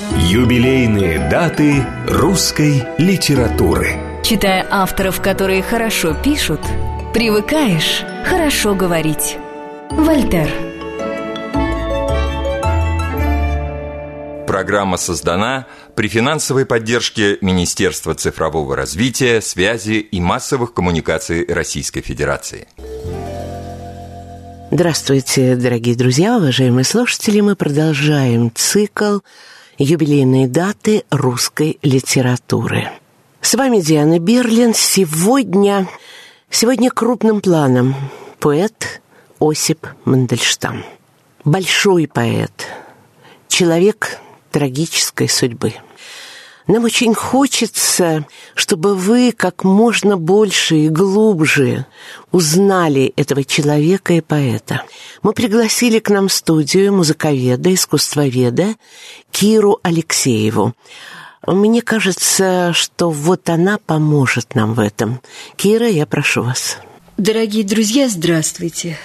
Юбилейные даты русской литературы Читая авторов, которые хорошо пишут, привыкаешь хорошо говорить Вольтер Программа создана при финансовой поддержке Министерства цифрового развития, связи и массовых коммуникаций Российской Федерации. Здравствуйте, дорогие друзья, уважаемые слушатели. Мы продолжаем цикл «Юбилейные даты русской литературы». С вами Диана Берлин. Сегодня, сегодня крупным планом поэт Осип Мандельштам. Большой поэт, человек трагической судьбы – нам очень хочется, чтобы вы как можно больше и глубже узнали этого человека и поэта. Мы пригласили к нам в студию музыковеда, искусствоведа Киру Алексееву. Мне кажется, что вот она поможет нам в этом. Кира, я прошу вас. Дорогие друзья, здравствуйте.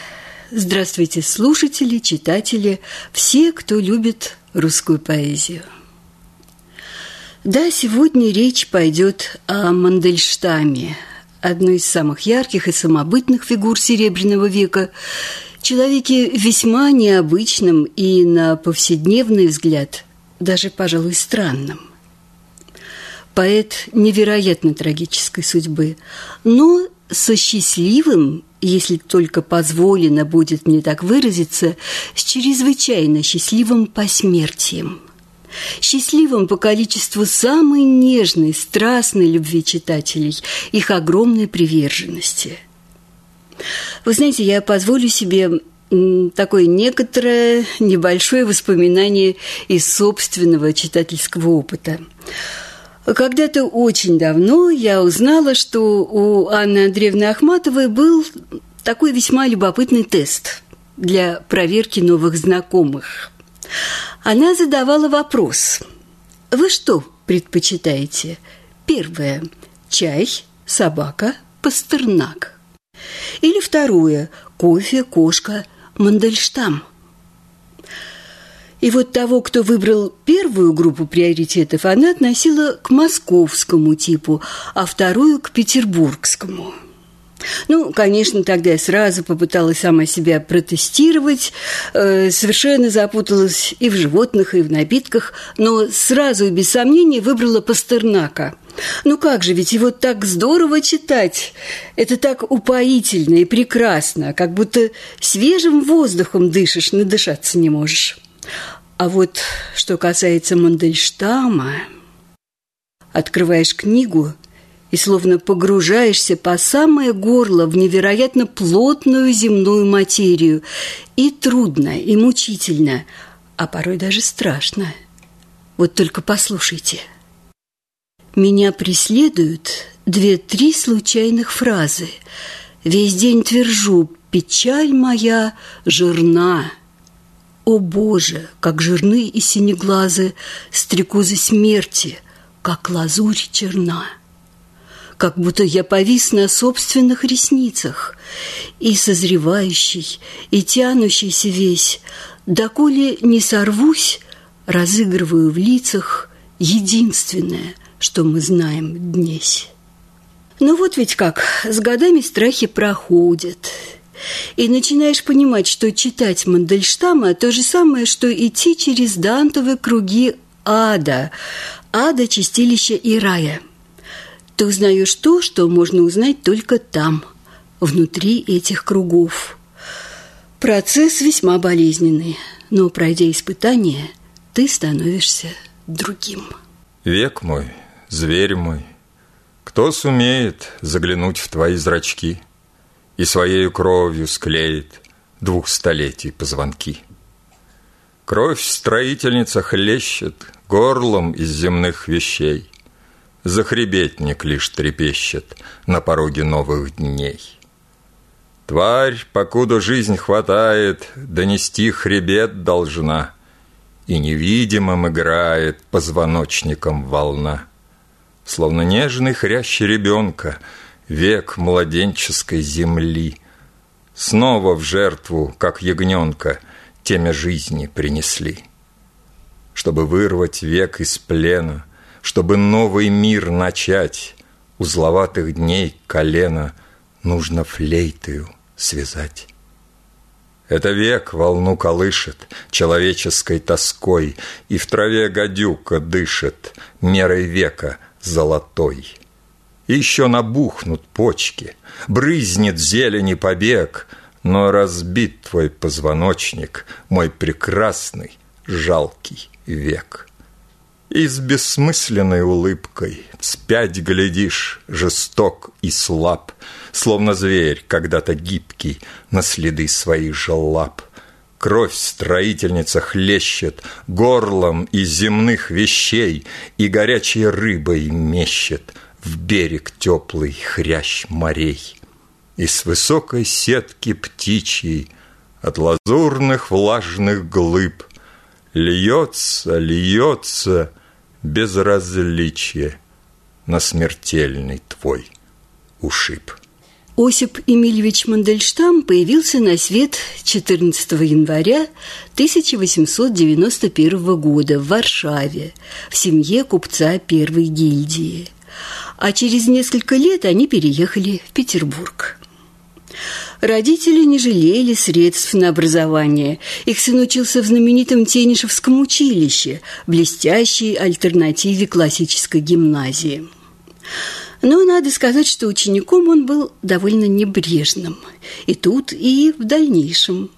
Здравствуйте, слушатели, читатели, все, кто любит русскую поэзию. Да, сегодня речь пойдет о Мандельштаме, одной из самых ярких и самобытных фигур Серебряного века, человеке весьма необычным и, на повседневный взгляд, даже, пожалуй, странным. Поэт невероятно трагической судьбы, но со счастливым, если только позволено будет мне так выразиться, с чрезвычайно счастливым посмертием – счастливым по количеству самой нежной, страстной любви читателей, их огромной приверженности. Вы знаете, я позволю себе такое некоторое небольшое воспоминание из собственного читательского опыта. Когда-то очень давно я узнала, что у Анны Андреевны Ахматовой был такой весьма любопытный тест для проверки новых знакомых. Она задавала вопрос. Вы что предпочитаете? Первое – чай, собака, пастернак. Или второе – кофе, кошка, мандельштам. И вот того, кто выбрал первую группу приоритетов, она относила к московскому типу, а вторую – к петербургскому – ну, конечно, тогда я сразу попыталась сама себя протестировать, э, совершенно запуталась и в животных, и в напитках, но сразу и без сомнений выбрала Пастернака. Ну как же, ведь его так здорово читать. Это так упоительно и прекрасно, как будто свежим воздухом дышишь, надышаться не можешь. А вот что касается Мандельштама, открываешь книгу – и словно погружаешься по самое горло в невероятно плотную земную материю. И трудно, и мучительно, а порой даже страшно. Вот только послушайте. Меня преследуют две-три случайных фразы. Весь день твержу «Печаль моя жирна». О Боже, как жирны и синеглазы стрекозы смерти, как лазурь черна как будто я повис на собственных ресницах, и созревающий, и тянущийся весь, доколе не сорвусь, разыгрываю в лицах единственное, что мы знаем днесь. Ну вот ведь как, с годами страхи проходят, и начинаешь понимать, что читать Мандельштама – то же самое, что идти через Дантовые круги ада, ада, чистилища и рая – ты узнаешь то, что можно узнать только там, внутри этих кругов. Процесс весьма болезненный, но, пройдя испытание, ты становишься другим. Век мой, зверь мой, кто сумеет заглянуть в твои зрачки и своей кровью склеит двух столетий позвонки? Кровь строительница хлещет горлом из земных вещей, Захребетник лишь трепещет на пороге новых дней. Тварь, покуда жизнь хватает, донести хребет должна, И невидимым играет позвоночником волна. Словно нежный хрящ ребенка, век младенческой земли, Снова в жертву, как ягненка, теме жизни принесли. Чтобы вырвать век из плена, Чтобы новый мир начать, Узловатых дней колено Нужно флейтою связать. Это век волну колышет Человеческой тоской, И в траве гадюка дышит Мерой века золотой. Еще набухнут почки, Брызнет зелени побег, Но разбит твой позвоночник, Мой прекрасный, жалкий век. И с бессмысленной улыбкой Спять глядишь, жесток и слаб, Словно зверь, когда-то гибкий, На следы своих же лап. Кровь строительница хлещет Горлом из земных вещей И горячей рыбой мещет В берег теплый хрящ морей. И с высокой сетки птичьей От лазурных влажных глыб Льется, льется безразличие На смертельный твой ушиб. Осип Эмильевич Мандельштам появился на свет 14 января 1891 года в Варшаве в семье купца первой гильдии. А через несколько лет они переехали в Петербург. Родители не жалели средств на образование. Их сын учился в знаменитом Тенишевском училище, блестящей альтернативе классической гимназии. Но надо сказать, что учеником он был довольно небрежным. И тут, и в дальнейшем.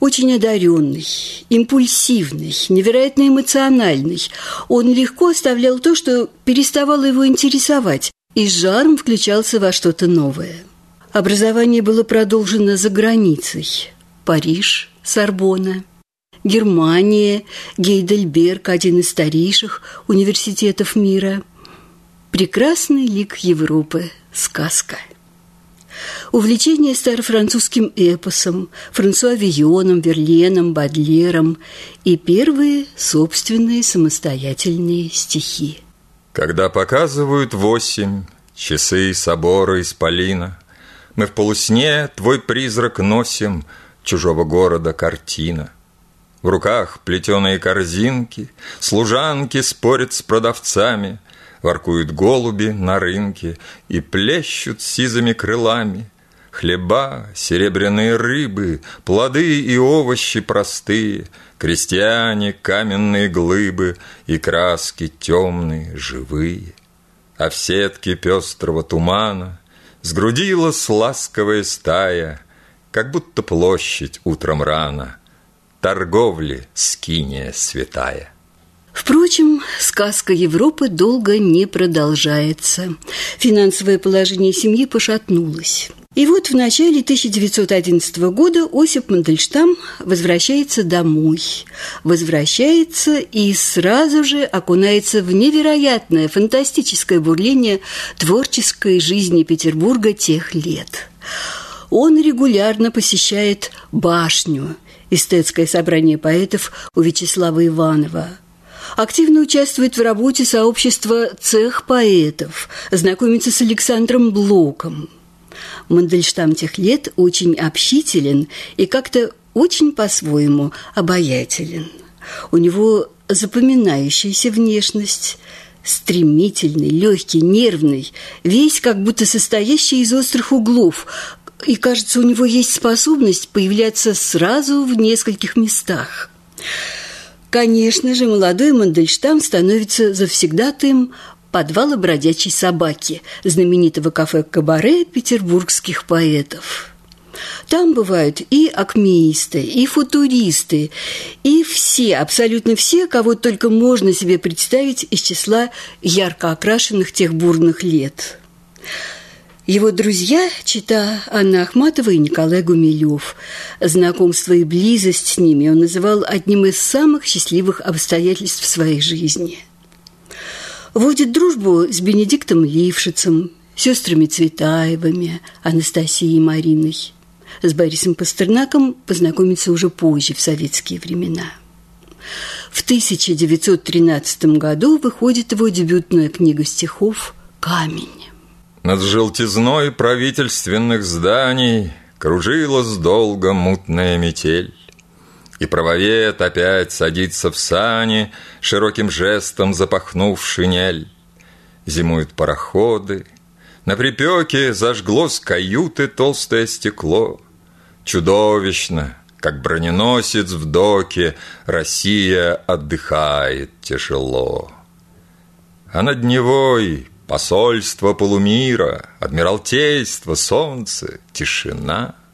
Очень одаренный, импульсивный, невероятно эмоциональный. Он легко оставлял то, что переставало его интересовать, и с жаром включался во что-то новое. Образование было продолжено за границей. Париж, Сорбона, Германия, Гейдельберг, один из старейших университетов мира – Прекрасный лик Европы. Сказка. Увлечение старофранцузским эпосом, Франсуа Вионом, Верленом, Бадлером и первые собственные самостоятельные стихи. Когда показывают восемь, часы собора исполина, Мы в полусне твой призрак носим, чужого города картина. В руках плетеные корзинки, служанки спорят с продавцами, Воркуют голуби на рынке И плещут сизыми крылами. Хлеба, серебряные рыбы, Плоды и овощи простые, Крестьяне, каменные глыбы И краски темные, живые. А в сетке пестрого тумана Сгрудилась ласковая стая, Как будто площадь утром рано, Торговли скиния святая. Впрочем, сказка Европы долго не продолжается. Финансовое положение семьи пошатнулось. И вот в начале 1911 года Осип Мандельштам возвращается домой. Возвращается и сразу же окунается в невероятное, фантастическое бурление творческой жизни Петербурга тех лет. Он регулярно посещает башню, эстетское собрание поэтов у Вячеслава Иванова – активно участвует в работе сообщества «Цех поэтов», знакомится с Александром Блоком. Мандельштам тех лет очень общителен и как-то очень по-своему обаятелен. У него запоминающаяся внешность, стремительный, легкий, нервный, весь как будто состоящий из острых углов, и, кажется, у него есть способность появляться сразу в нескольких местах. Конечно же, молодой Мандельштам становится завсегдатаем подвала бродячей собаки, знаменитого кафе-кабаре петербургских поэтов. Там бывают и акмеисты, и футуристы, и все, абсолютно все, кого только можно себе представить из числа ярко окрашенных тех бурных лет. Его друзья, чита Анна Ахматова и Николай Гумилев. Знакомство и близость с ними он называл одним из самых счастливых обстоятельств в своей жизни. Вводит дружбу с Бенедиктом Лившицем, сестрами Цветаевыми, Анастасией Мариной. С Борисом Пастернаком познакомится уже позже, в советские времена. В 1913 году выходит его дебютная книга стихов «Камень». Над желтизной правительственных зданий Кружилась долго мутная метель. И правовед опять садится в сани, Широким жестом запахнув шинель. Зимуют пароходы, на припеке Зажглось каюты толстое стекло. Чудовищно, как броненосец в доке, Россия отдыхает тяжело. А над Невой посольство полумира, Адмиралтейство, солнце, тишина —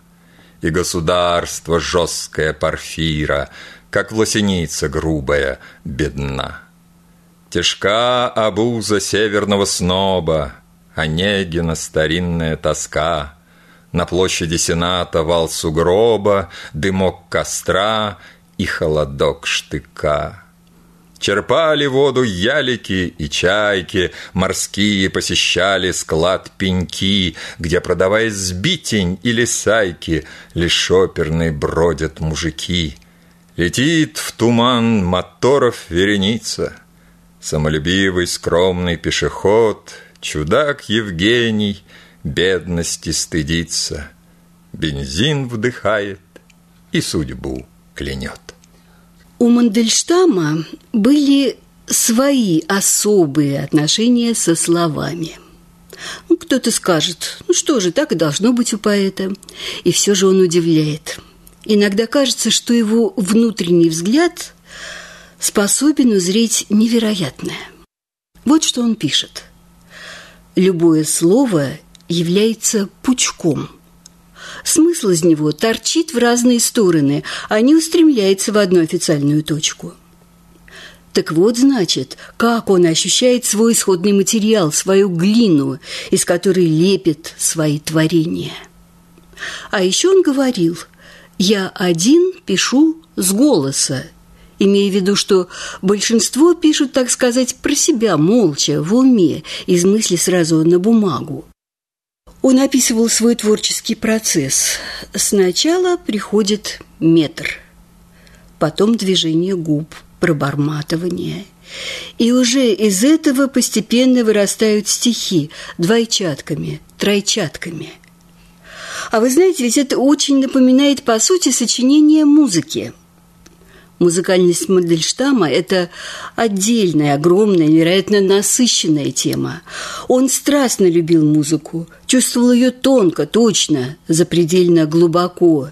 и государство жесткое порфира, как власеница грубая, бедна. Тяжка обуза северного сноба, Онегина старинная тоска, На площади Сената вал сугроба, Дымок костра и холодок штыка. Черпали воду ялики и чайки, Морские посещали склад пеньки, Где, продавая сбитень или сайки, Лишь оперные бродят мужики. Летит в туман моторов вереница, Самолюбивый скромный пешеход, Чудак Евгений бедности стыдится, Бензин вдыхает и судьбу клянет. У Мандельштама были свои особые отношения со словами. Ну, кто-то скажет, ну что же, так и должно быть у поэта. И все же он удивляет. Иногда кажется, что его внутренний взгляд способен узреть невероятное. Вот что он пишет. «Любое слово является пучком – Смысл из него торчит в разные стороны, а не устремляется в одну официальную точку. Так вот, значит, как он ощущает свой исходный материал, свою глину, из которой лепит свои творения. А еще он говорил, «Я один пишу с голоса», имея в виду, что большинство пишут, так сказать, про себя, молча, в уме, из мысли сразу на бумагу. Он описывал свой творческий процесс. Сначала приходит метр, потом движение губ, проборматывание. И уже из этого постепенно вырастают стихи двойчатками, тройчатками. А вы знаете, ведь это очень напоминает, по сути, сочинение музыки – Музыкальность Мандельштама – это отдельная, огромная, невероятно насыщенная тема. Он страстно любил музыку, чувствовал ее тонко, точно, запредельно глубоко.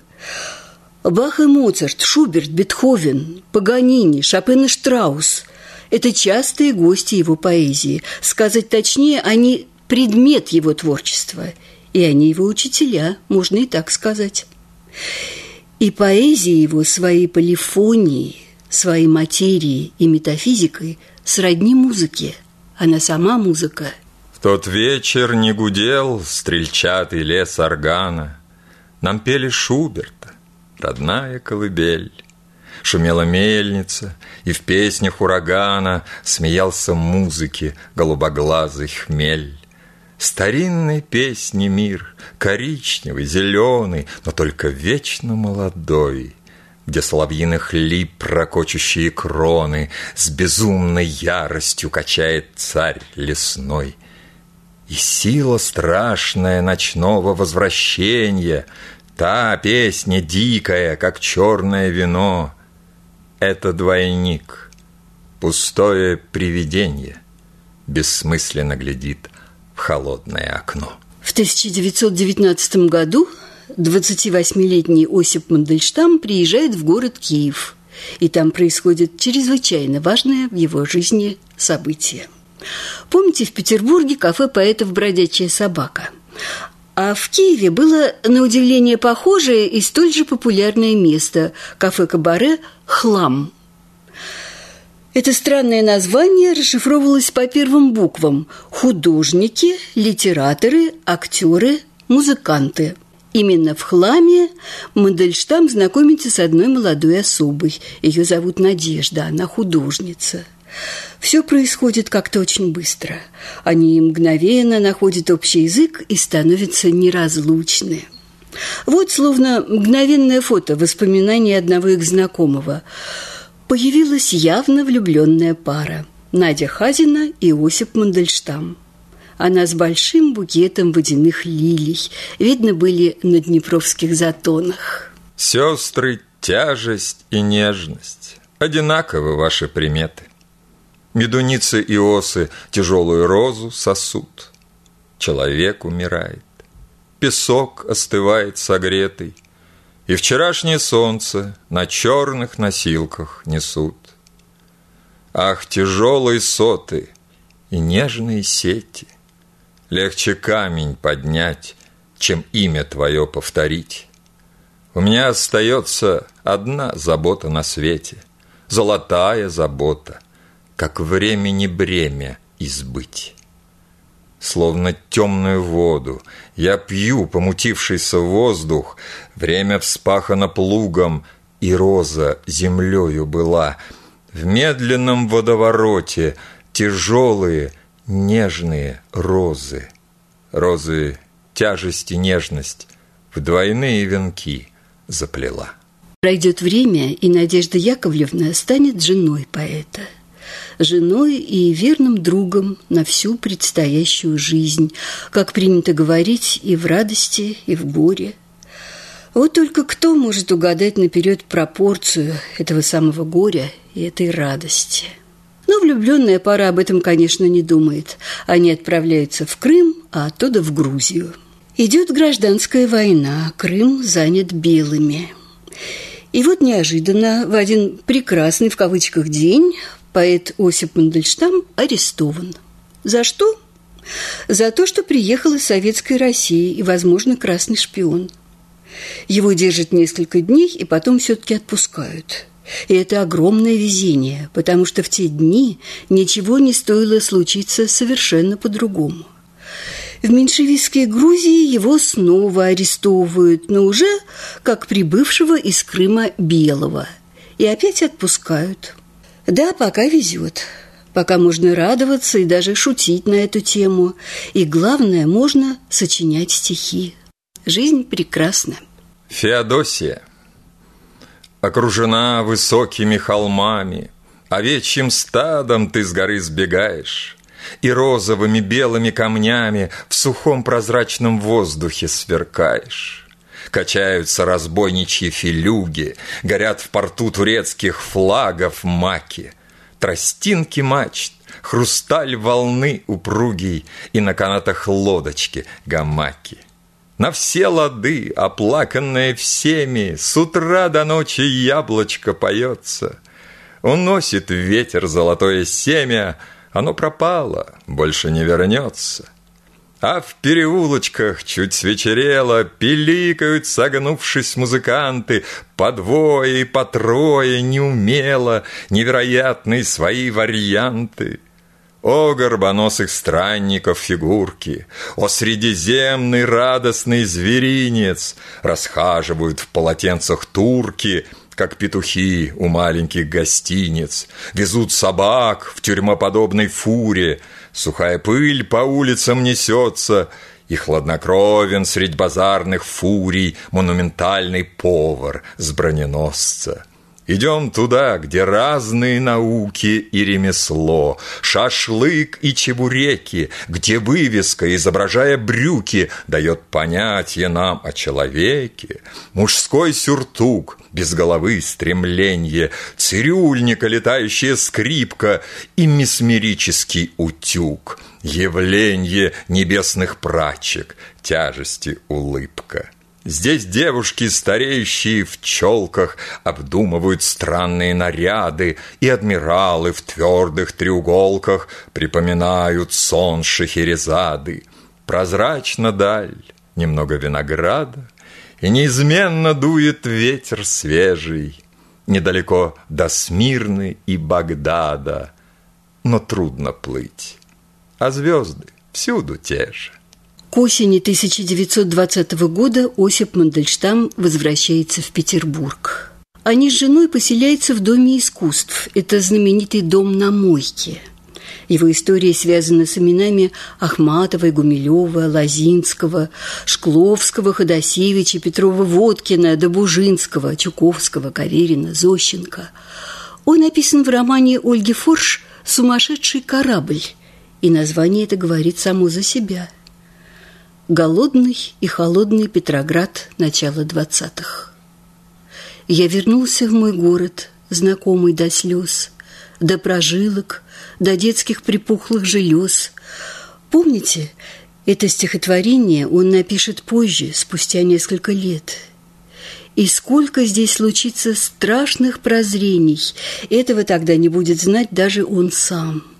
Бах и Моцарт, Шуберт, Бетховен, Паганини, Шопен и Штраус – это частые гости его поэзии. Сказать точнее, они – предмет его творчества, и они его учителя, можно и так сказать. И поэзия его своей полифонией, своей материей и метафизикой сродни музыке. Она сама музыка. В тот вечер не гудел стрельчатый лес органа. Нам пели Шуберта, родная колыбель. Шумела мельница, и в песнях урагана Смеялся музыки голубоглазый хмель. Старинной песни мир, коричневый, зеленый, Но только вечно молодой, Где соловьиных лип прокочущие кроны С безумной яростью качает царь лесной. И сила страшная ночного возвращения, Та песня дикая, как черное вино, Это двойник, пустое привидение, Бессмысленно глядит холодное окно. В 1919 году 28-летний Осип Мандельштам приезжает в город Киев, и там происходит чрезвычайно важное в его жизни событие. Помните, в Петербурге кафе поэтов «Бродячая собака»? А в Киеве было, на удивление, похожее и столь же популярное место – кафе-кабаре «Хлам», это странное название расшифровывалось по первым буквам – художники, литераторы, актеры, музыканты. Именно в хламе Мандельштам знакомится с одной молодой особой. Ее зовут Надежда, она художница. Все происходит как-то очень быстро. Они мгновенно находят общий язык и становятся неразлучны. Вот словно мгновенное фото воспоминаний одного их знакомого – появилась явно влюбленная пара – Надя Хазина и Осип Мандельштам. Она с большим букетом водяных лилий, видно, были на днепровских затонах. Сестры Тяжесть и нежность – одинаковы ваши приметы. Медуницы и осы тяжелую розу сосут. Человек умирает. Песок остывает согретый, И вчерашнее солнце на черных носилках несут. Ах, тяжелые соты и нежные сети, Легче камень поднять, чем имя твое повторить. У меня остается одна забота на свете, Золотая забота, как времени бремя избыть. Словно темную воду я пью помутившийся воздух, Время вспахано плугом, и роза землею была. В медленном водовороте тяжелые, нежные розы. Розы тяжесть и нежность в двойные венки заплела. Пройдет время, и Надежда Яковлевна станет женой поэта. Женой и верным другом на всю предстоящую жизнь, как принято говорить и в радости, и в горе. Вот только кто может угадать наперед пропорцию этого самого горя и этой радости? Но влюбленная пара об этом, конечно, не думает. Они отправляются в Крым, а оттуда в Грузию. Идет гражданская война, Крым занят белыми. И вот неожиданно в один прекрасный в кавычках день поэт Осип Мандельштам арестован. За что? За то, что приехал из Советской России и, возможно, красный шпион. Его держат несколько дней и потом все-таки отпускают. И это огромное везение, потому что в те дни ничего не стоило случиться совершенно по-другому. В меньшевистской Грузии его снова арестовывают, но уже как прибывшего из Крыма белого. И опять отпускают. Да, пока везет. Пока можно радоваться и даже шутить на эту тему. И главное, можно сочинять стихи. Жизнь прекрасна. Феодосия Окружена высокими холмами, Овечьим стадом ты с горы сбегаешь и розовыми белыми камнями в сухом прозрачном воздухе сверкаешь. Качаются разбойничьи филюги, горят в порту турецких флагов маки, тростинки мачт, хрусталь волны упругий и на канатах лодочки гамаки. На все лады, оплаканное всеми, с утра до ночи яблочко поется. Уносит ветер золотое семя, оно пропало, больше не вернется. А в переулочках чуть свечерело, Пиликают, согнувшись музыканты, По двое и по трое неумело, Невероятные свои варианты. О, горбоносых странников фигурки, О, средиземный радостный зверинец, Расхаживают в полотенцах турки — как петухи у маленьких гостиниц, Везут собак в тюрьмоподобной фуре, Сухая пыль по улицам несется, И хладнокровен средь базарных фурий Монументальный повар с броненосца — Идем туда, где разные науки и ремесло, Шашлык и чебуреки, где вывеска, изображая брюки, Дает понятие нам о человеке. Мужской сюртук, без головы стремленье, Цирюльника, летающая скрипка И месмерический утюг, Явленье небесных прачек, тяжести улыбка. Здесь девушки, стареющие в челках, обдумывают странные наряды, и адмиралы в твердых треуголках припоминают сон Шахерезады. Прозрачно даль, немного винограда, и неизменно дует ветер свежий, недалеко до Смирны и Багдада, но трудно плыть, а звезды всюду те же. К осени 1920 года Осип Мандельштам возвращается в Петербург. Они с женой поселяются в Доме искусств. Это знаменитый дом на Мойке. Его история связана с именами Ахматова, Гумилева, Лозинского, Шкловского, Ходосевича, Петрова-Водкина, Добужинского, Чуковского, Каверина, Зощенко. Он написан в романе Ольги Форш «Сумасшедший корабль», и название это говорит само за себя – Голодный и холодный Петроград начала двадцатых. Я вернулся в мой город, знакомый до слез, до прожилок, до детских припухлых желез. Помните, это стихотворение он напишет позже, спустя несколько лет. И сколько здесь случится страшных прозрений, этого тогда не будет знать даже он сам.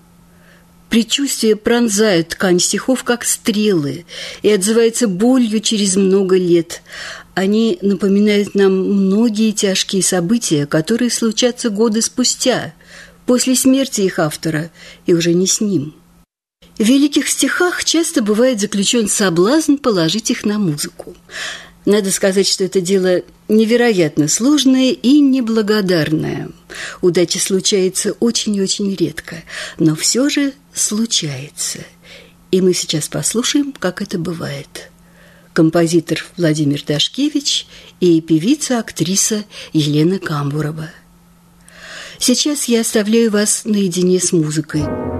Предчувствие пронзает ткань стихов, как стрелы, и отзывается болью через много лет. Они напоминают нам многие тяжкие события, которые случатся годы спустя, после смерти их автора, и уже не с ним. В великих стихах часто бывает заключен соблазн положить их на музыку. Надо сказать, что это дело невероятно сложное и неблагодарное. Удача случается очень и очень редко, но все же случается. И мы сейчас послушаем, как это бывает. Композитор Владимир Дашкевич и певица-актриса Елена Камбурова. Сейчас я оставляю вас наедине с музыкой –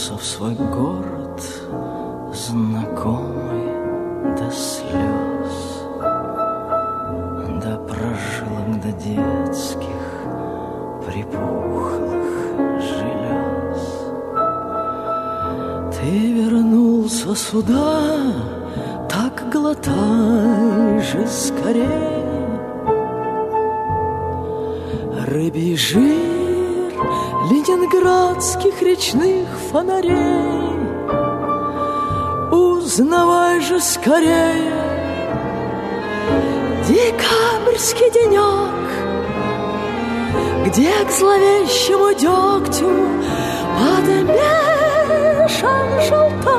вернулся в свой город, знакомый до слез, до прожилок, до детских припухлых желез. Ты вернулся сюда, так глотай же скорее, Узнавай же скорее Декабрьский денек Где к зловещему дегтю Подмешан желток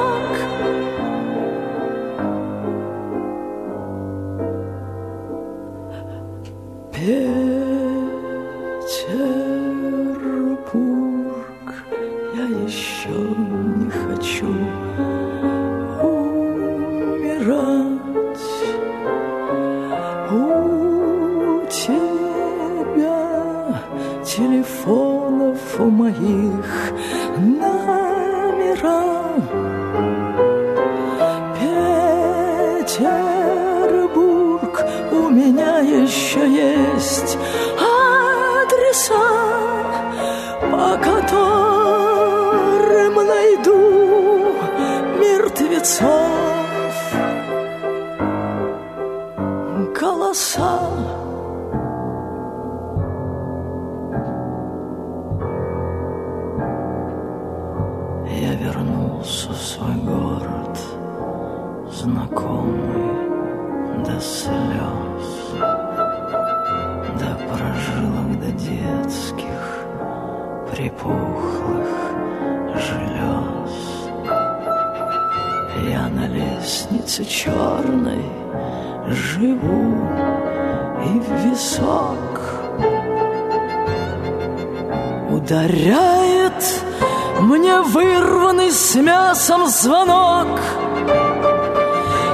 звонок.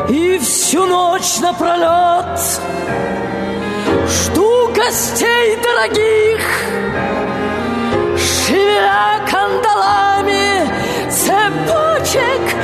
И всю ночь напролет Жду гостей дорогих Шевеля кандалами цепочек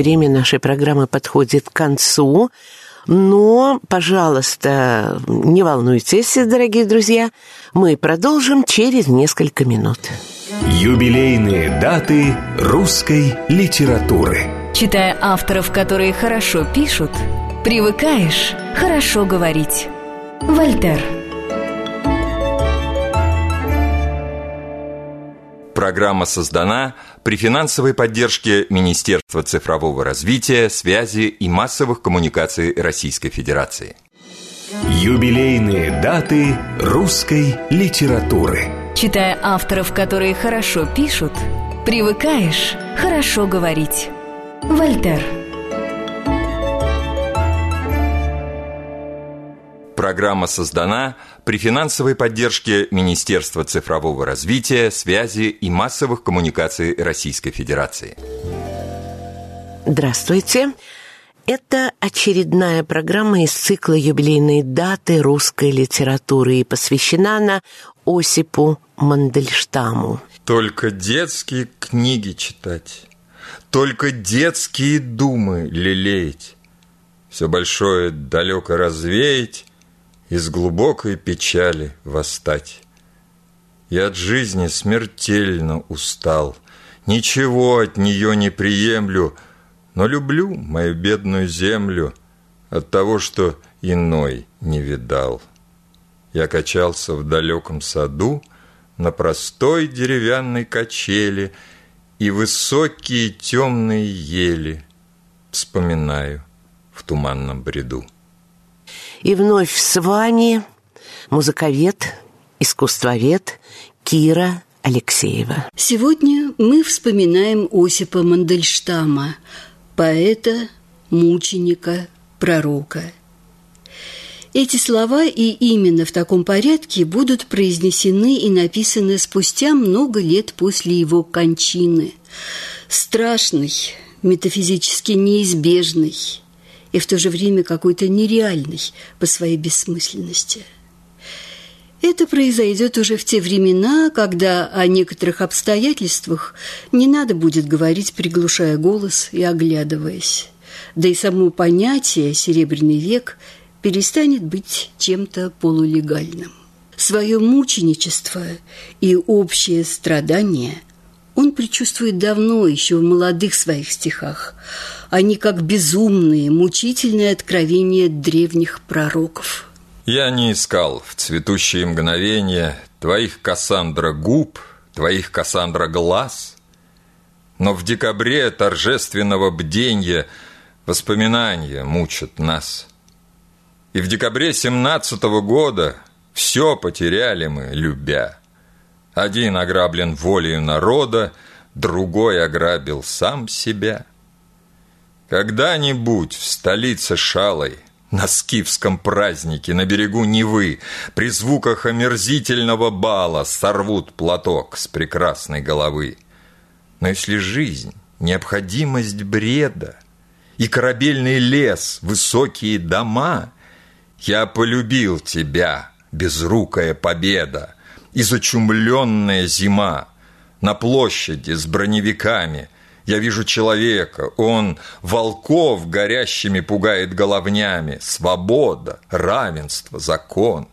Время нашей программы подходит к концу. Но, пожалуйста, не волнуйтесь, дорогие друзья, мы продолжим через несколько минут. Юбилейные даты русской литературы. Читая авторов, которые хорошо пишут, привыкаешь хорошо говорить. Вольтер. Программа создана при финансовой поддержке Министерства цифрового развития, связи и массовых коммуникаций Российской Федерации. Юбилейные даты русской литературы. Читая авторов, которые хорошо пишут, привыкаешь хорошо говорить. Вольтер. Программа создана при финансовой поддержке Министерства цифрового развития, связи и массовых коммуникаций Российской Федерации. Здравствуйте. Это очередная программа из цикла юбилейной даты русской литературы и посвящена она Осипу Мандельштаму. Только детские книги читать, только детские думы лелеять, все большое далеко развеять, из глубокой печали восстать. Я от жизни смертельно устал, Ничего от нее не приемлю, Но люблю мою бедную землю От того, что иной не видал. Я качался в далеком саду На простой деревянной качели И высокие темные ели Вспоминаю в туманном бреду. И вновь с вами музыковед, искусствовед Кира Алексеева. Сегодня мы вспоминаем Осипа Мандельштама, поэта, мученика, пророка. Эти слова и именно в таком порядке будут произнесены и написаны спустя много лет после его кончины. Страшный, метафизически неизбежный и в то же время какой-то нереальный по своей бессмысленности. Это произойдет уже в те времена, когда о некоторых обстоятельствах не надо будет говорить, приглушая голос и оглядываясь. Да и само понятие «серебряный век» перестанет быть чем-то полулегальным. Свое мученичество и общее страдание он предчувствует давно, еще в молодых своих стихах. Они как безумные, мучительные откровения древних пророков. Я не искал в цветущие мгновения Твоих, Кассандра, губ, твоих, Кассандра, глаз, Но в декабре торжественного бденья Воспоминания мучат нас. И в декабре семнадцатого года Все потеряли мы, любя. Один ограблен волею народа, Другой ограбил сам себя. Когда-нибудь в столице Шалой на скифском празднике на берегу Невы При звуках омерзительного бала Сорвут платок с прекрасной головы. Но если жизнь — необходимость бреда И корабельный лес, высокие дома, Я полюбил тебя, безрукая победа, И зачумленная зима На площади с броневиками — я вижу человека, он волков горящими пугает головнями. Свобода, равенство, закон.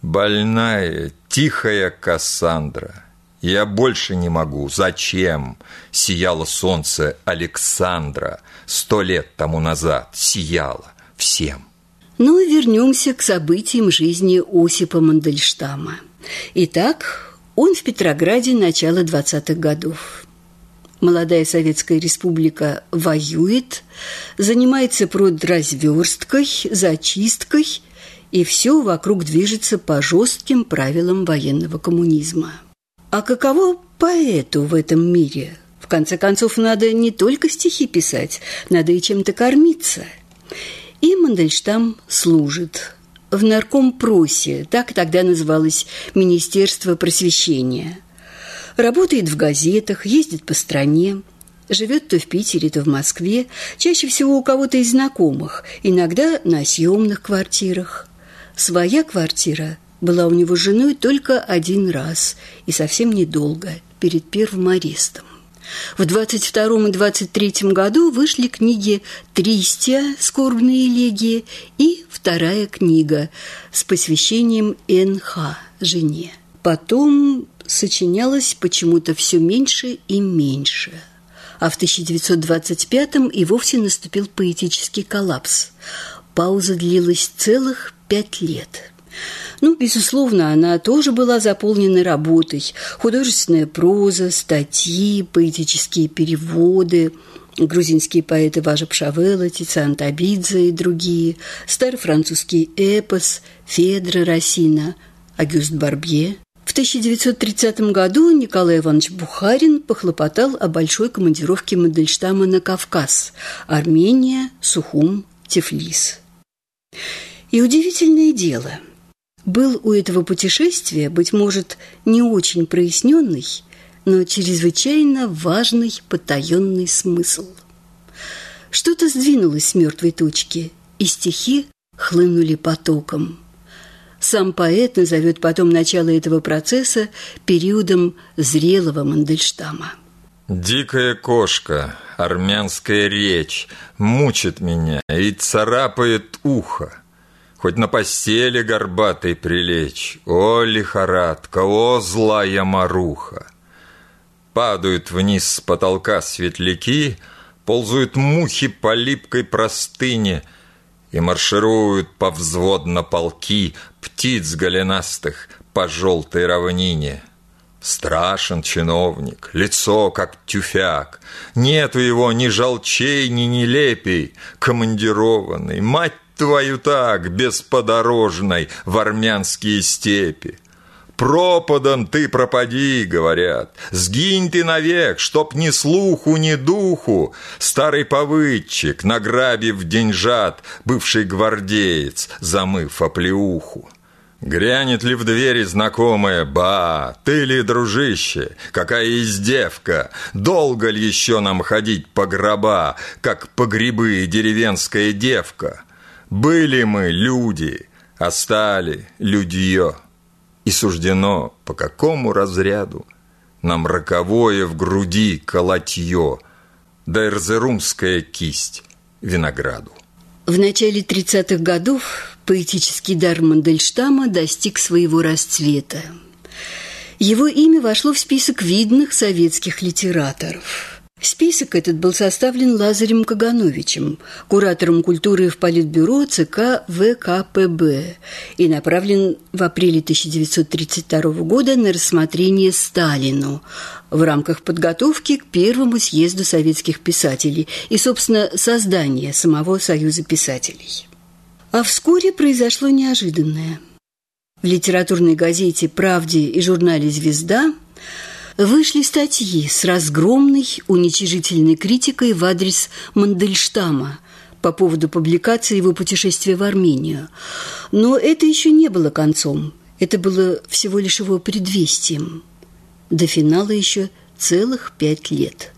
Больная, тихая Кассандра. Я больше не могу. Зачем? Сияло солнце Александра. Сто лет тому назад сияло всем. Ну и вернемся к событиям жизни Осипа Мандельштама. Итак, он в Петрограде начала 20-х годов молодая Советская Республика воюет, занимается продразверсткой, зачисткой, и все вокруг движется по жестким правилам военного коммунизма. А каково поэту в этом мире? В конце концов, надо не только стихи писать, надо и чем-то кормиться. И Мандельштам служит в наркомпросе, так тогда называлось Министерство просвещения. Работает в газетах, ездит по стране, живет то в Питере, то в Москве, чаще всего у кого-то из знакомых, иногда на съемных квартирах. Своя квартира была у него женой только один раз и совсем недолго, перед первым арестом. В 22 и 23 году вышли книги «Тристия. Скорбные элегии» и вторая книга с посвящением Н.Х. жене. Потом сочинялось почему-то все меньше и меньше. А в 1925-м и вовсе наступил поэтический коллапс. Пауза длилась целых пять лет – ну, безусловно, она тоже была заполнена работой. Художественная проза, статьи, поэтические переводы, грузинские поэты Важа Пшавела, Тициан Табидзе и другие, старый французский эпос, Федра Росина, Агюст Барбье. В 1930 году Николай Иванович Бухарин похлопотал о большой командировке Мандельштама на Кавказ – Армения, Сухум, Тифлис. И удивительное дело – был у этого путешествия, быть может, не очень проясненный, но чрезвычайно важный потаенный смысл. Что-то сдвинулось с мертвой точки, и стихи хлынули потоком. Сам поэт назовет потом начало этого процесса периодом зрелого Мандельштама. Дикая кошка, армянская речь мучит меня и царапает ухо. Хоть на постели горбатой прилечь, О, лихорадка, о, злая маруха! Падают вниз с потолка светляки, Ползают мухи по липкой простыне И маршируют повзводно полки Птиц голенастых по желтой равнине. Страшен чиновник, лицо как тюфяк, Нету его ни желчей, ни нелепей, Командированный, мать твою так, бесподорожной, в армянские степи. Пропадан ты пропади, говорят, Сгинь ты навек, чтоб ни слуху, ни духу. Старый повыдчик, награбив деньжат, Бывший гвардеец, замыв оплеуху. Грянет ли в двери знакомая «Ба, ты ли, дружище, какая издевка? Долго ли еще нам ходить по гроба, Как по грибы деревенская девка?» Были мы люди, а стали людье. И суждено, по какому разряду Нам роковое в груди колотье, Да эрзерумская кисть винограду. В начале 30-х годов поэтический дар Мандельштама достиг своего расцвета. Его имя вошло в список видных советских литераторов – Список этот был составлен Лазарем Кагановичем, куратором культуры в Политбюро ЦК ВКПБ и направлен в апреле 1932 года на рассмотрение Сталину в рамках подготовки к первому съезду советских писателей и, собственно, создания самого Союза писателей. А вскоре произошло неожиданное. В литературной газете «Правде» и журнале «Звезда» вышли статьи с разгромной уничижительной критикой в адрес Мандельштама по поводу публикации его путешествия в Армению. Но это еще не было концом, это было всего лишь его предвестием. До финала еще целых пять лет.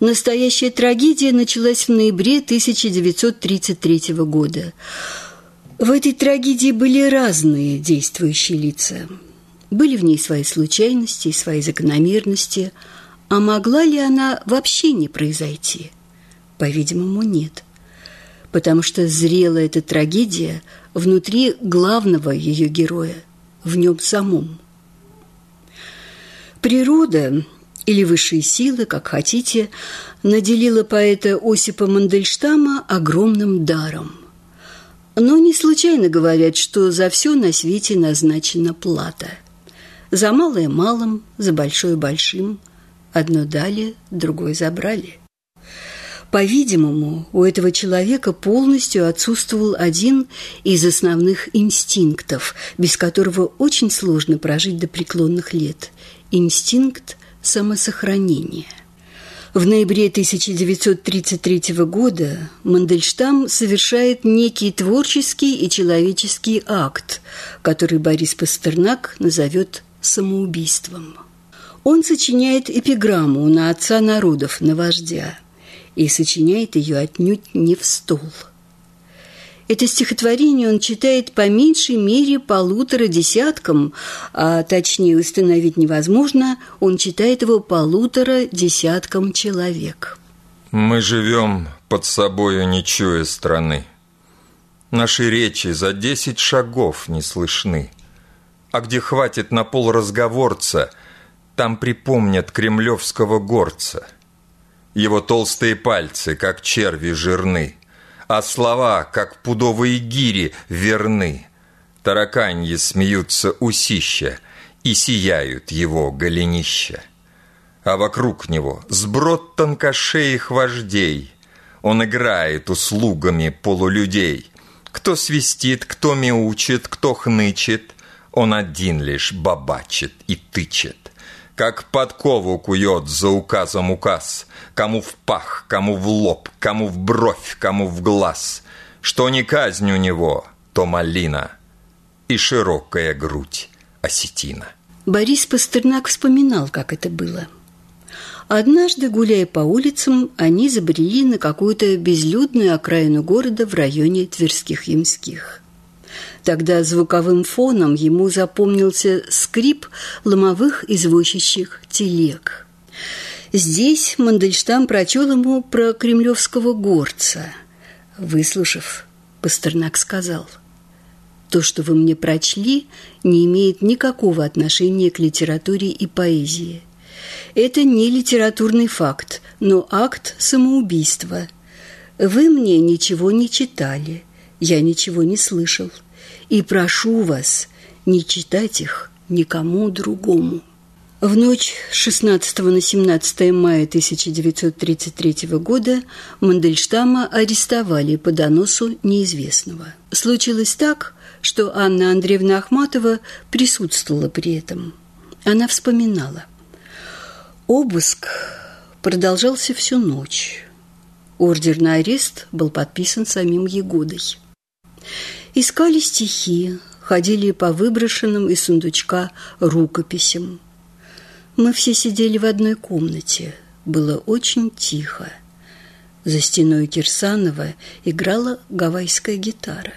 Настоящая трагедия началась в ноябре 1933 года. В этой трагедии были разные действующие лица – были в ней свои случайности и свои закономерности, а могла ли она вообще не произойти? По-видимому, нет. Потому что зрела эта трагедия внутри главного ее героя, в нем самом. Природа или высшие силы, как хотите, наделила поэта Осипа Мандельштама огромным даром. Но не случайно говорят, что за все на свете назначена плата – за малое малым, за большое большим. Одно дали, другое забрали. По-видимому, у этого человека полностью отсутствовал один из основных инстинктов, без которого очень сложно прожить до преклонных лет – инстинкт самосохранения. В ноябре 1933 года Мандельштам совершает некий творческий и человеческий акт, который Борис Пастернак назовет самоубийством. Он сочиняет эпиграмму на отца народов, на вождя, и сочиняет ее отнюдь не в стол – это стихотворение он читает по меньшей мере полутора десяткам, а точнее установить невозможно, он читает его полутора десяткам человек. Мы живем под собою, не чуя страны. Наши речи за десять шагов не слышны. А где хватит на пол разговорца, там припомнят кремлевского горца. Его толстые пальцы, как черви жирны – а слова, как пудовые гири, верны. Тараканьи смеются усища, и сияют его голенища. А вокруг него сброд тонкошеих вождей. Он играет услугами полулюдей. Кто свистит, кто мяучит, кто хнычет, Он один лишь бабачит и тычет как подкову кует за указом указ, Кому в пах, кому в лоб, кому в бровь, кому в глаз. Что не казнь у него, то малина И широкая грудь осетина. Борис Пастернак вспоминал, как это было. Однажды, гуляя по улицам, они забрели на какую-то безлюдную окраину города в районе Тверских Ямских. Тогда звуковым фоном ему запомнился скрип ломовых извозчищих телег. Здесь Мандельштам прочел ему про кремлевского горца. Выслушав, Пастернак сказал, «То, что вы мне прочли, не имеет никакого отношения к литературе и поэзии. Это не литературный факт, но акт самоубийства. Вы мне ничего не читали, я ничего не слышал и прошу вас не читать их никому другому. В ночь с 16 на 17 мая 1933 года Мандельштама арестовали по доносу неизвестного. Случилось так, что Анна Андреевна Ахматова присутствовала при этом. Она вспоминала. Обыск продолжался всю ночь. Ордер на арест был подписан самим Егодой. Искали стихи, ходили по выброшенным из сундучка рукописям. Мы все сидели в одной комнате. Было очень тихо. За стеной Кирсанова играла гавайская гитара.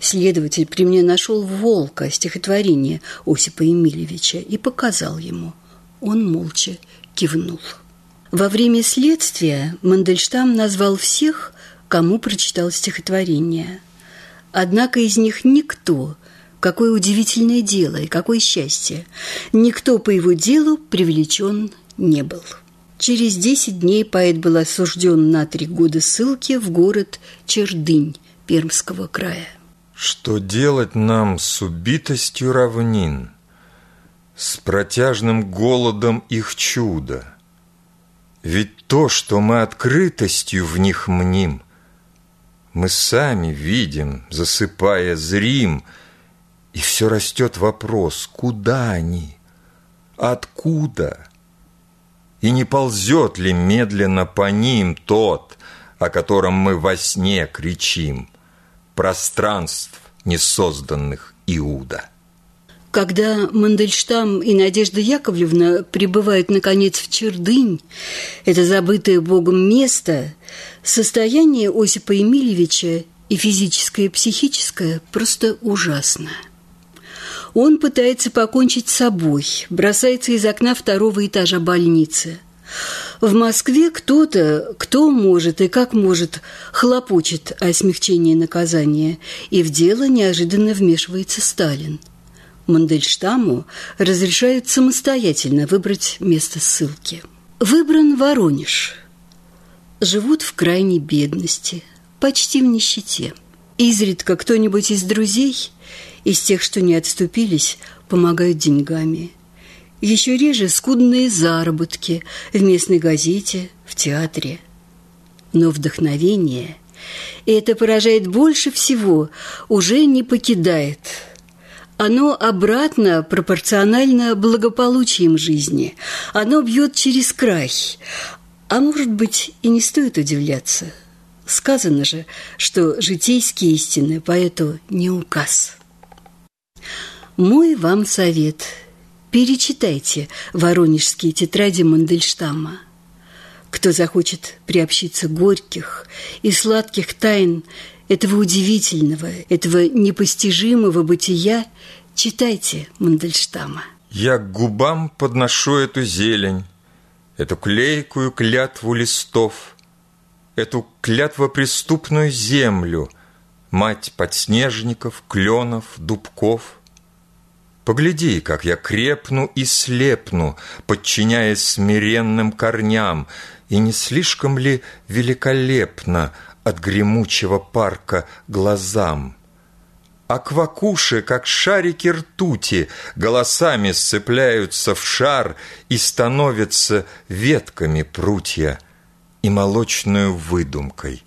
Следователь при мне нашел «Волка» стихотворение Осипа Емельевича и показал ему. Он молча кивнул. Во время следствия Мандельштам назвал всех, кому прочитал стихотворение – Однако из них никто, какое удивительное дело и какое счастье, никто по его делу привлечен не был. Через десять дней поэт был осужден на три года ссылки в город Чердынь Пермского края. Что делать нам с убитостью равнин, С протяжным голодом их чуда? Ведь то, что мы открытостью в них мним, мы сами видим, засыпая зрим, И все растет вопрос, куда они, откуда? И не ползет ли медленно по ним тот, О котором мы во сне кричим, Пространств несозданных Иуда? Когда Мандельштам и Надежда Яковлевна прибывают, наконец, в Чердынь, это забытое Богом место, состояние Осипа Емельевича и физическое, и психическое просто ужасно. Он пытается покончить с собой, бросается из окна второго этажа больницы. В Москве кто-то, кто может и как может, хлопочет о смягчении наказания, и в дело неожиданно вмешивается Сталин – Мандельштаму разрешают самостоятельно выбрать место ссылки. Выбран Воронеж. Живут в крайней бедности, почти в нищете. Изредка кто-нибудь из друзей, из тех, что не отступились, помогают деньгами. Еще реже скудные заработки в местной газете, в театре. Но вдохновение, и это поражает больше всего, уже не покидает – Оно обратно пропорционально благополучием жизни. Оно бьет через край. А может быть, и не стоит удивляться. Сказано же, что житейские истины поэту не указ. Мой вам совет – перечитайте воронежские тетради Мандельштама. Кто захочет приобщиться горьких и сладких тайн этого удивительного, этого непостижимого бытия, читайте Мандельштама. Я к губам подношу эту зелень, Эту клейкую клятву листов, Эту клятвопреступную землю, Мать подснежников, кленов, дубков. Погляди, как я крепну и слепну, Подчиняясь смиренным корням, И не слишком ли великолепно От гремучего парка глазам? Аквакуши, как шарики ртути, Голосами сцепляются в шар И становятся ветками прутья И молочную выдумкой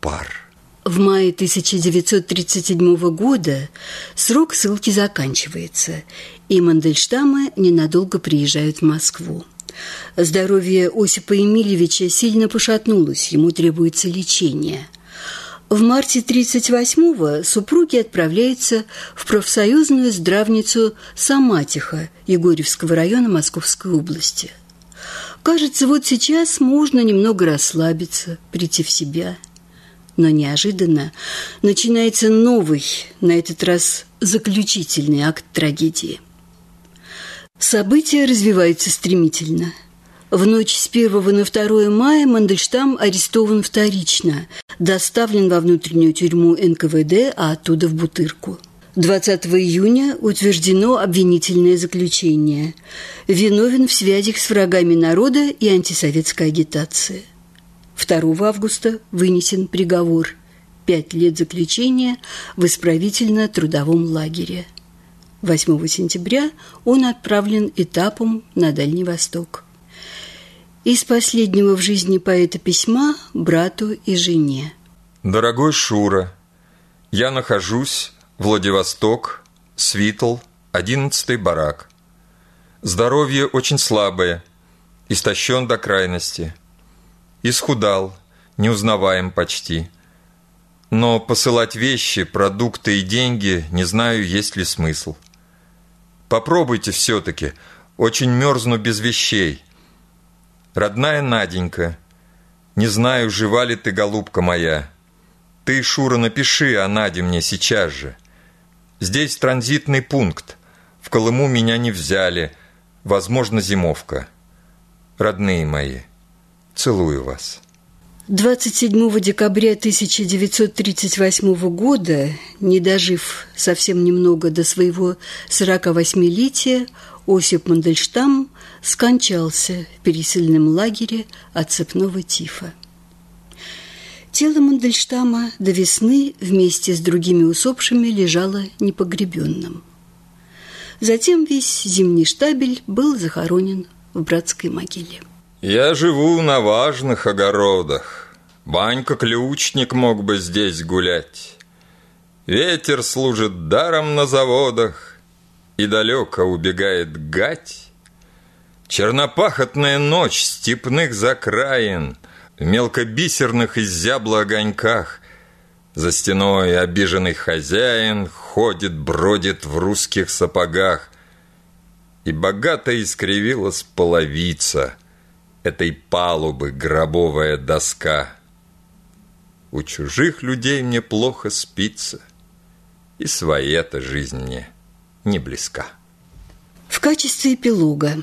пар. В мае 1937 года срок ссылки заканчивается, и Мандельштамы ненадолго приезжают в Москву. Здоровье Осипа Емельевича сильно пошатнулось, ему требуется лечение. В марте 1938-го супруги отправляются в профсоюзную здравницу Саматиха Егорьевского района Московской области. Кажется, вот сейчас можно немного расслабиться, прийти в себя – но неожиданно начинается новый, на этот раз заключительный акт трагедии. События развиваются стремительно. В ночь с 1 на 2 мая Мандельштам арестован вторично, доставлен во внутреннюю тюрьму НКВД, а оттуда в Бутырку. 20 июня утверждено обвинительное заключение. Виновен в связях с врагами народа и антисоветской агитацией. 2 августа вынесен приговор – пять лет заключения в исправительно-трудовом лагере. 8 сентября он отправлен этапом на Дальний Восток. Из последнего в жизни поэта письма брату и жене. Дорогой Шура, я нахожусь Владивосток, Свитл, одиннадцатый барак. Здоровье очень слабое, истощен до крайности – Исхудал, неузнаваем почти. Но посылать вещи, продукты и деньги не знаю, есть ли смысл. Попробуйте все-таки, очень мерзну без вещей. Родная Наденька, не знаю, жива ли ты, голубка моя. Ты, Шура, напиши о Наде мне сейчас же. Здесь транзитный пункт. В Колыму меня не взяли. Возможно, зимовка. Родные мои, Целую вас. 27 декабря 1938 года, не дожив совсем немного до своего 48-летия, Осип Мандельштам скончался в пересыльном лагере от цепного тифа. Тело Мандельштама до весны вместе с другими усопшими лежало непогребенным. Затем весь зимний штабель был захоронен в братской могиле. Я живу на важных огородах. Банька-ключник мог бы здесь гулять. Ветер служит даром на заводах, И далеко убегает гать. Чернопахотная ночь степных закраин В мелкобисерных изябла огоньках За стеной обиженный хозяин Ходит, бродит в русских сапогах И богато искривилась половица — этой палубы гробовая доска. У чужих людей мне плохо спится, и своя-то жизнь мне не близка. В качестве эпилога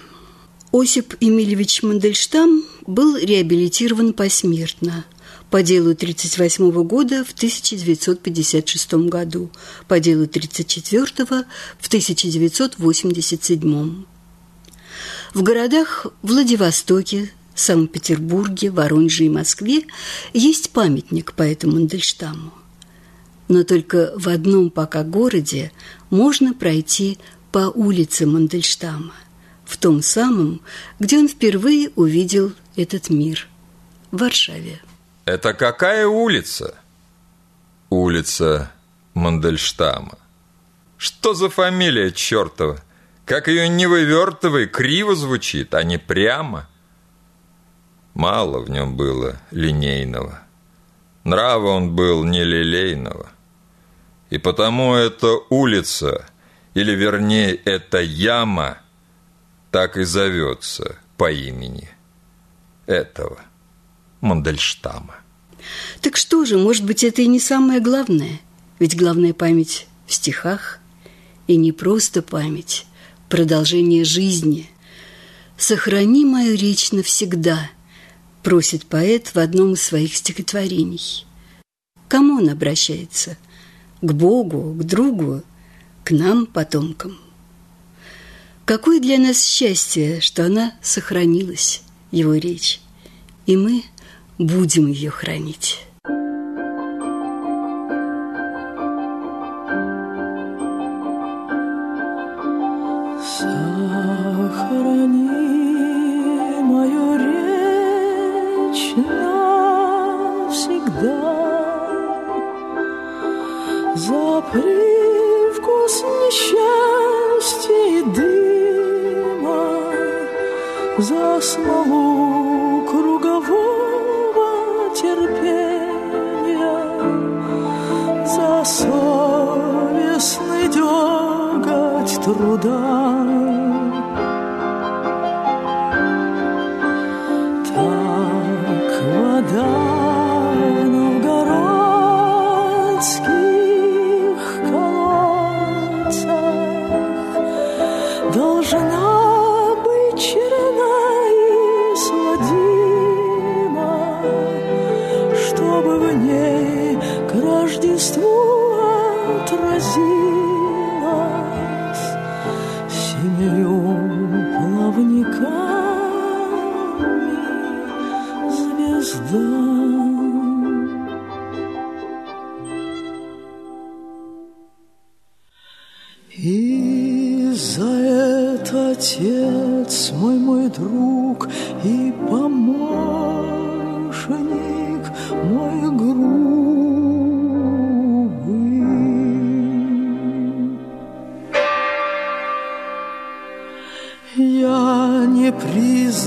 Осип Емельевич Мандельштам был реабилитирован посмертно по делу 1938 года в 1956 году, по делу 1934 в 1987. В городах Владивостоке, Санкт-Петербурге, Воронеже и Москве есть памятник поэту Мандельштаму. Но только в одном пока городе можно пройти по улице Мандельштама, в том самом, где он впервые увидел этот мир – в Варшаве. Это какая улица? Улица Мандельштама. Что за фамилия чертова? Как ее не вывертывай, криво звучит, а не прямо. Мало в нем было линейного. Нрава он был не лилейного. И потому эта улица, или вернее эта яма, так и зовется по имени этого Мандельштама. Так что же, может быть, это и не самое главное? Ведь главная память в стихах, и не просто память, продолжение жизни. «Сохрани мою речь навсегда», просит поэт в одном из своих стихотворений. Кому он обращается? К Богу, к другу, к нам, потомкам. Какое для нас счастье, что она сохранилась, его речь, и мы будем ее хранить.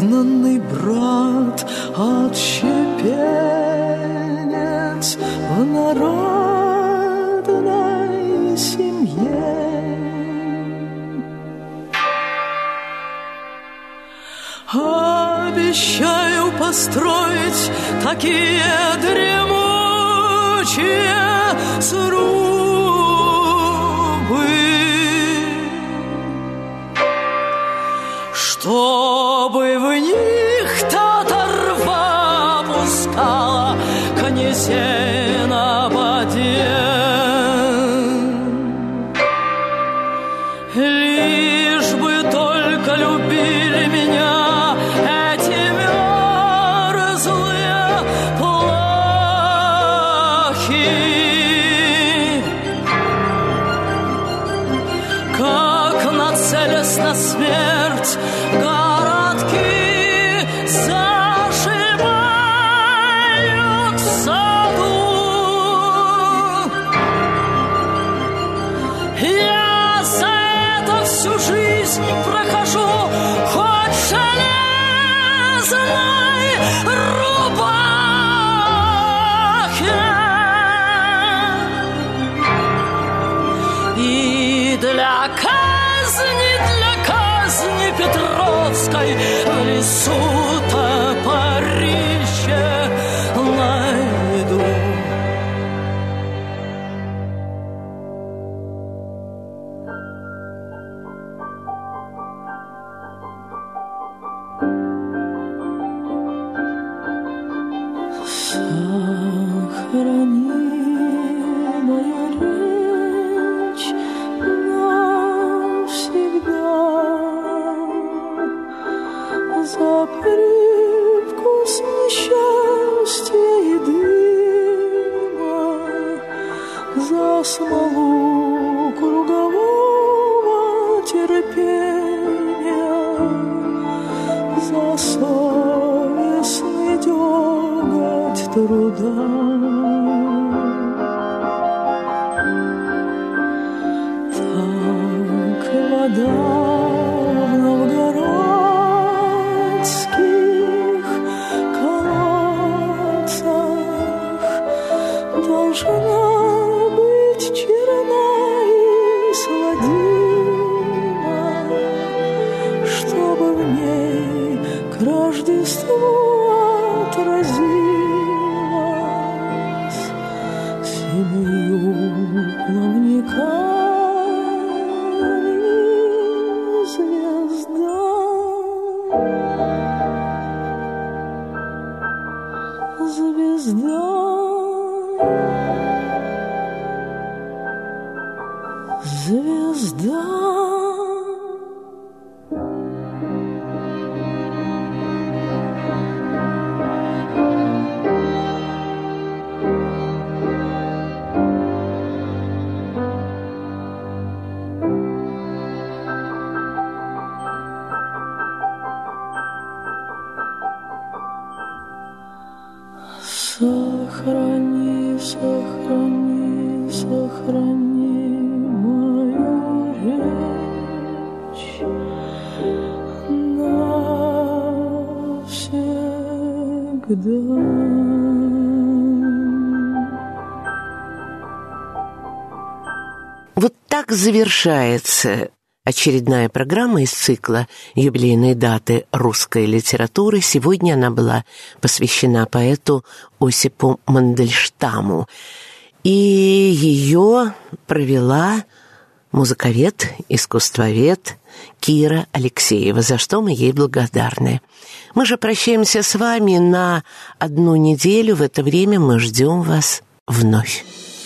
изгнанный брат, отщепенец в народной семье. Обещаю построить такие But is so звезда. Завершается Очередная программа из цикла «Юбилейные даты русской литературы». Сегодня она была посвящена поэту Осипу Мандельштаму. И ее провела музыковед, искусствовед Кира Алексеева, за что мы ей благодарны. Мы же прощаемся с вами на одну неделю. В это время мы ждем вас вновь.